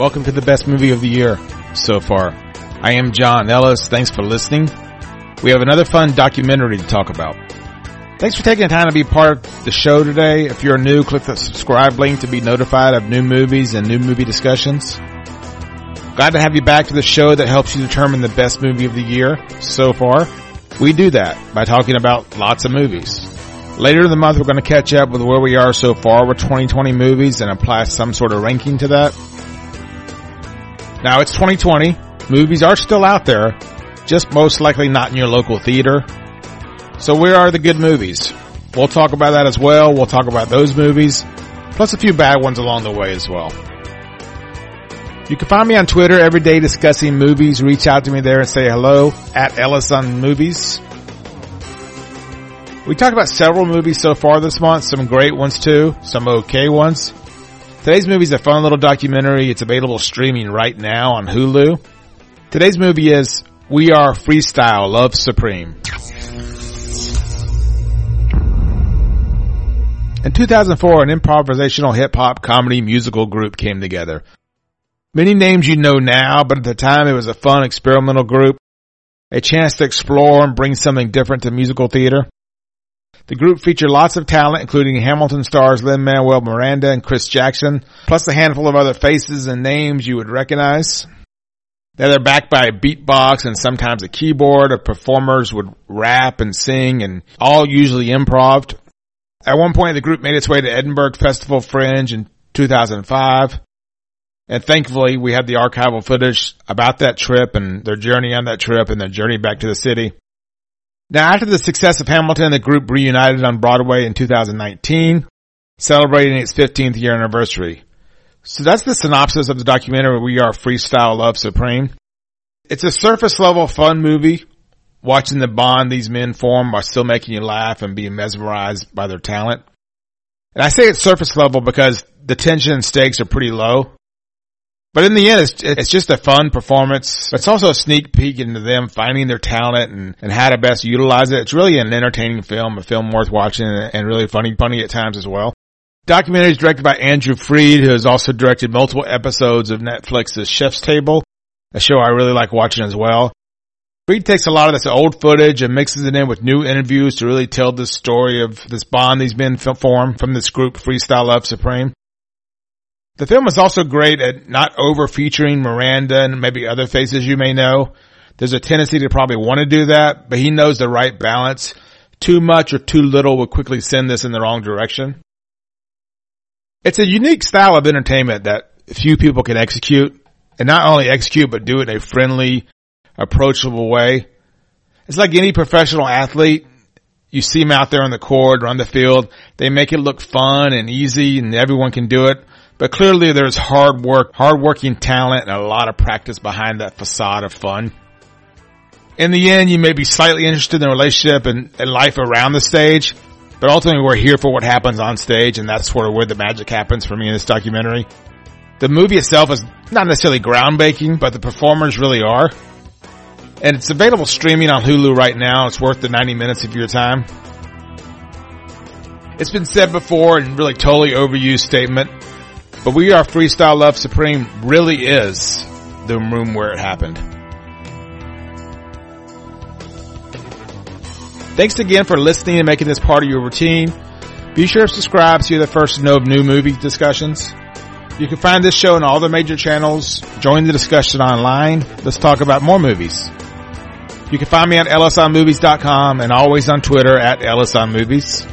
Welcome to the best movie of the year so far. I am John Ellis. Thanks for listening. We have another fun documentary to talk about. Thanks for taking the time to be part of the show today. If you're new, click the subscribe link to be notified of new movies and new movie discussions. Glad to have you back to the show that helps you determine the best movie of the year so far. We do that by talking about lots of movies. Later in the month, we're going to catch up with where we are so far with 2020 movies and apply some sort of ranking to that. Now it's 2020. Movies are still out there, just most likely not in your local theater. So where are the good movies? We'll talk about that as well. We'll talk about those movies, plus a few bad ones along the way as well. You can find me on Twitter every day discussing movies. Reach out to me there and say hello at Ellis on Movies. We talked about several movies so far this month, some great ones too, some okay ones. Today's movie is a fun little documentary. It's available streaming right now on Hulu. Today's movie is We Are Freestyle Love Supreme. In 2004, an improvisational hip hop comedy musical group came together. Many names you know now, but at the time it was a fun experimental group, a chance to explore and bring something different to musical theater. The group featured lots of talent, including Hamilton stars Lin-Manuel Miranda and Chris Jackson, plus a handful of other faces and names you would recognize. They're backed by a beatbox and sometimes a keyboard. The performers would rap and sing and all usually improv. At one point the group made its way to Edinburgh Festival Fringe in 2005. And thankfully we have the archival footage about that trip and their journey on that trip and their journey back to the city. Now after the success of Hamilton, the group reunited on Broadway in 2019, celebrating its 15th year anniversary. So that's the synopsis of the documentary We Are Freestyle Love Supreme. It's a surface level fun movie. Watching the bond these men form while still making you laugh and being mesmerized by their talent. And I say it's surface level because the tension and stakes are pretty low. But in the end, it's, it's just a fun performance. It's also a sneak peek into them finding their talent and, and how to best utilize it. It's really an entertaining film, a film worth watching and really funny, funny at times as well. Documentary is directed by Andrew Fried, who has also directed multiple episodes of Netflix's Chef's Table, a show I really like watching as well. Fried takes a lot of this old footage and mixes it in with new interviews to really tell the story of this bond these men form from this group Freestyle Love Supreme. The film is also great at not over featuring Miranda and maybe other faces you may know. There's a tendency to probably want to do that, but he knows the right balance. Too much or too little would quickly send this in the wrong direction. It's a unique style of entertainment that few people can execute and not only execute, but do it in a friendly, approachable way. It's like any professional athlete. You see them out there on the court or on the field. They make it look fun and easy and everyone can do it. But clearly there's hard work, hard working talent and a lot of practice behind that facade of fun. In the end, you may be slightly interested in the relationship and, and life around the stage, but ultimately we're here for what happens on stage and that's sort of where the magic happens for me in this documentary. The movie itself is not necessarily groundbreaking, but the performers really are. And it's available streaming on Hulu right now. It's worth the 90 minutes of your time. It's been said before and really totally overused statement, but We Are Freestyle Love Supreme really is the room where it happened. Thanks again for listening and making this part of your routine. Be sure to subscribe so you're the first to know of new movie discussions. You can find this show on all the major channels. Join the discussion online. Let's talk about more movies. You can find me at ellisonmovies.com and always on Twitter at ellisonmovies.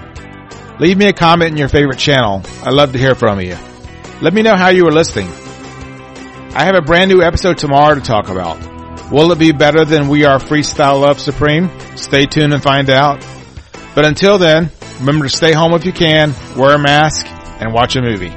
Leave me a comment in your favorite channel. I love to hear from you. Let me know how you are listening. I have a brand new episode tomorrow to talk about. Will it be better than We Are Freestyle Love Supreme? Stay tuned and find out. But until then, remember to stay home if you can, wear a mask, and watch a movie.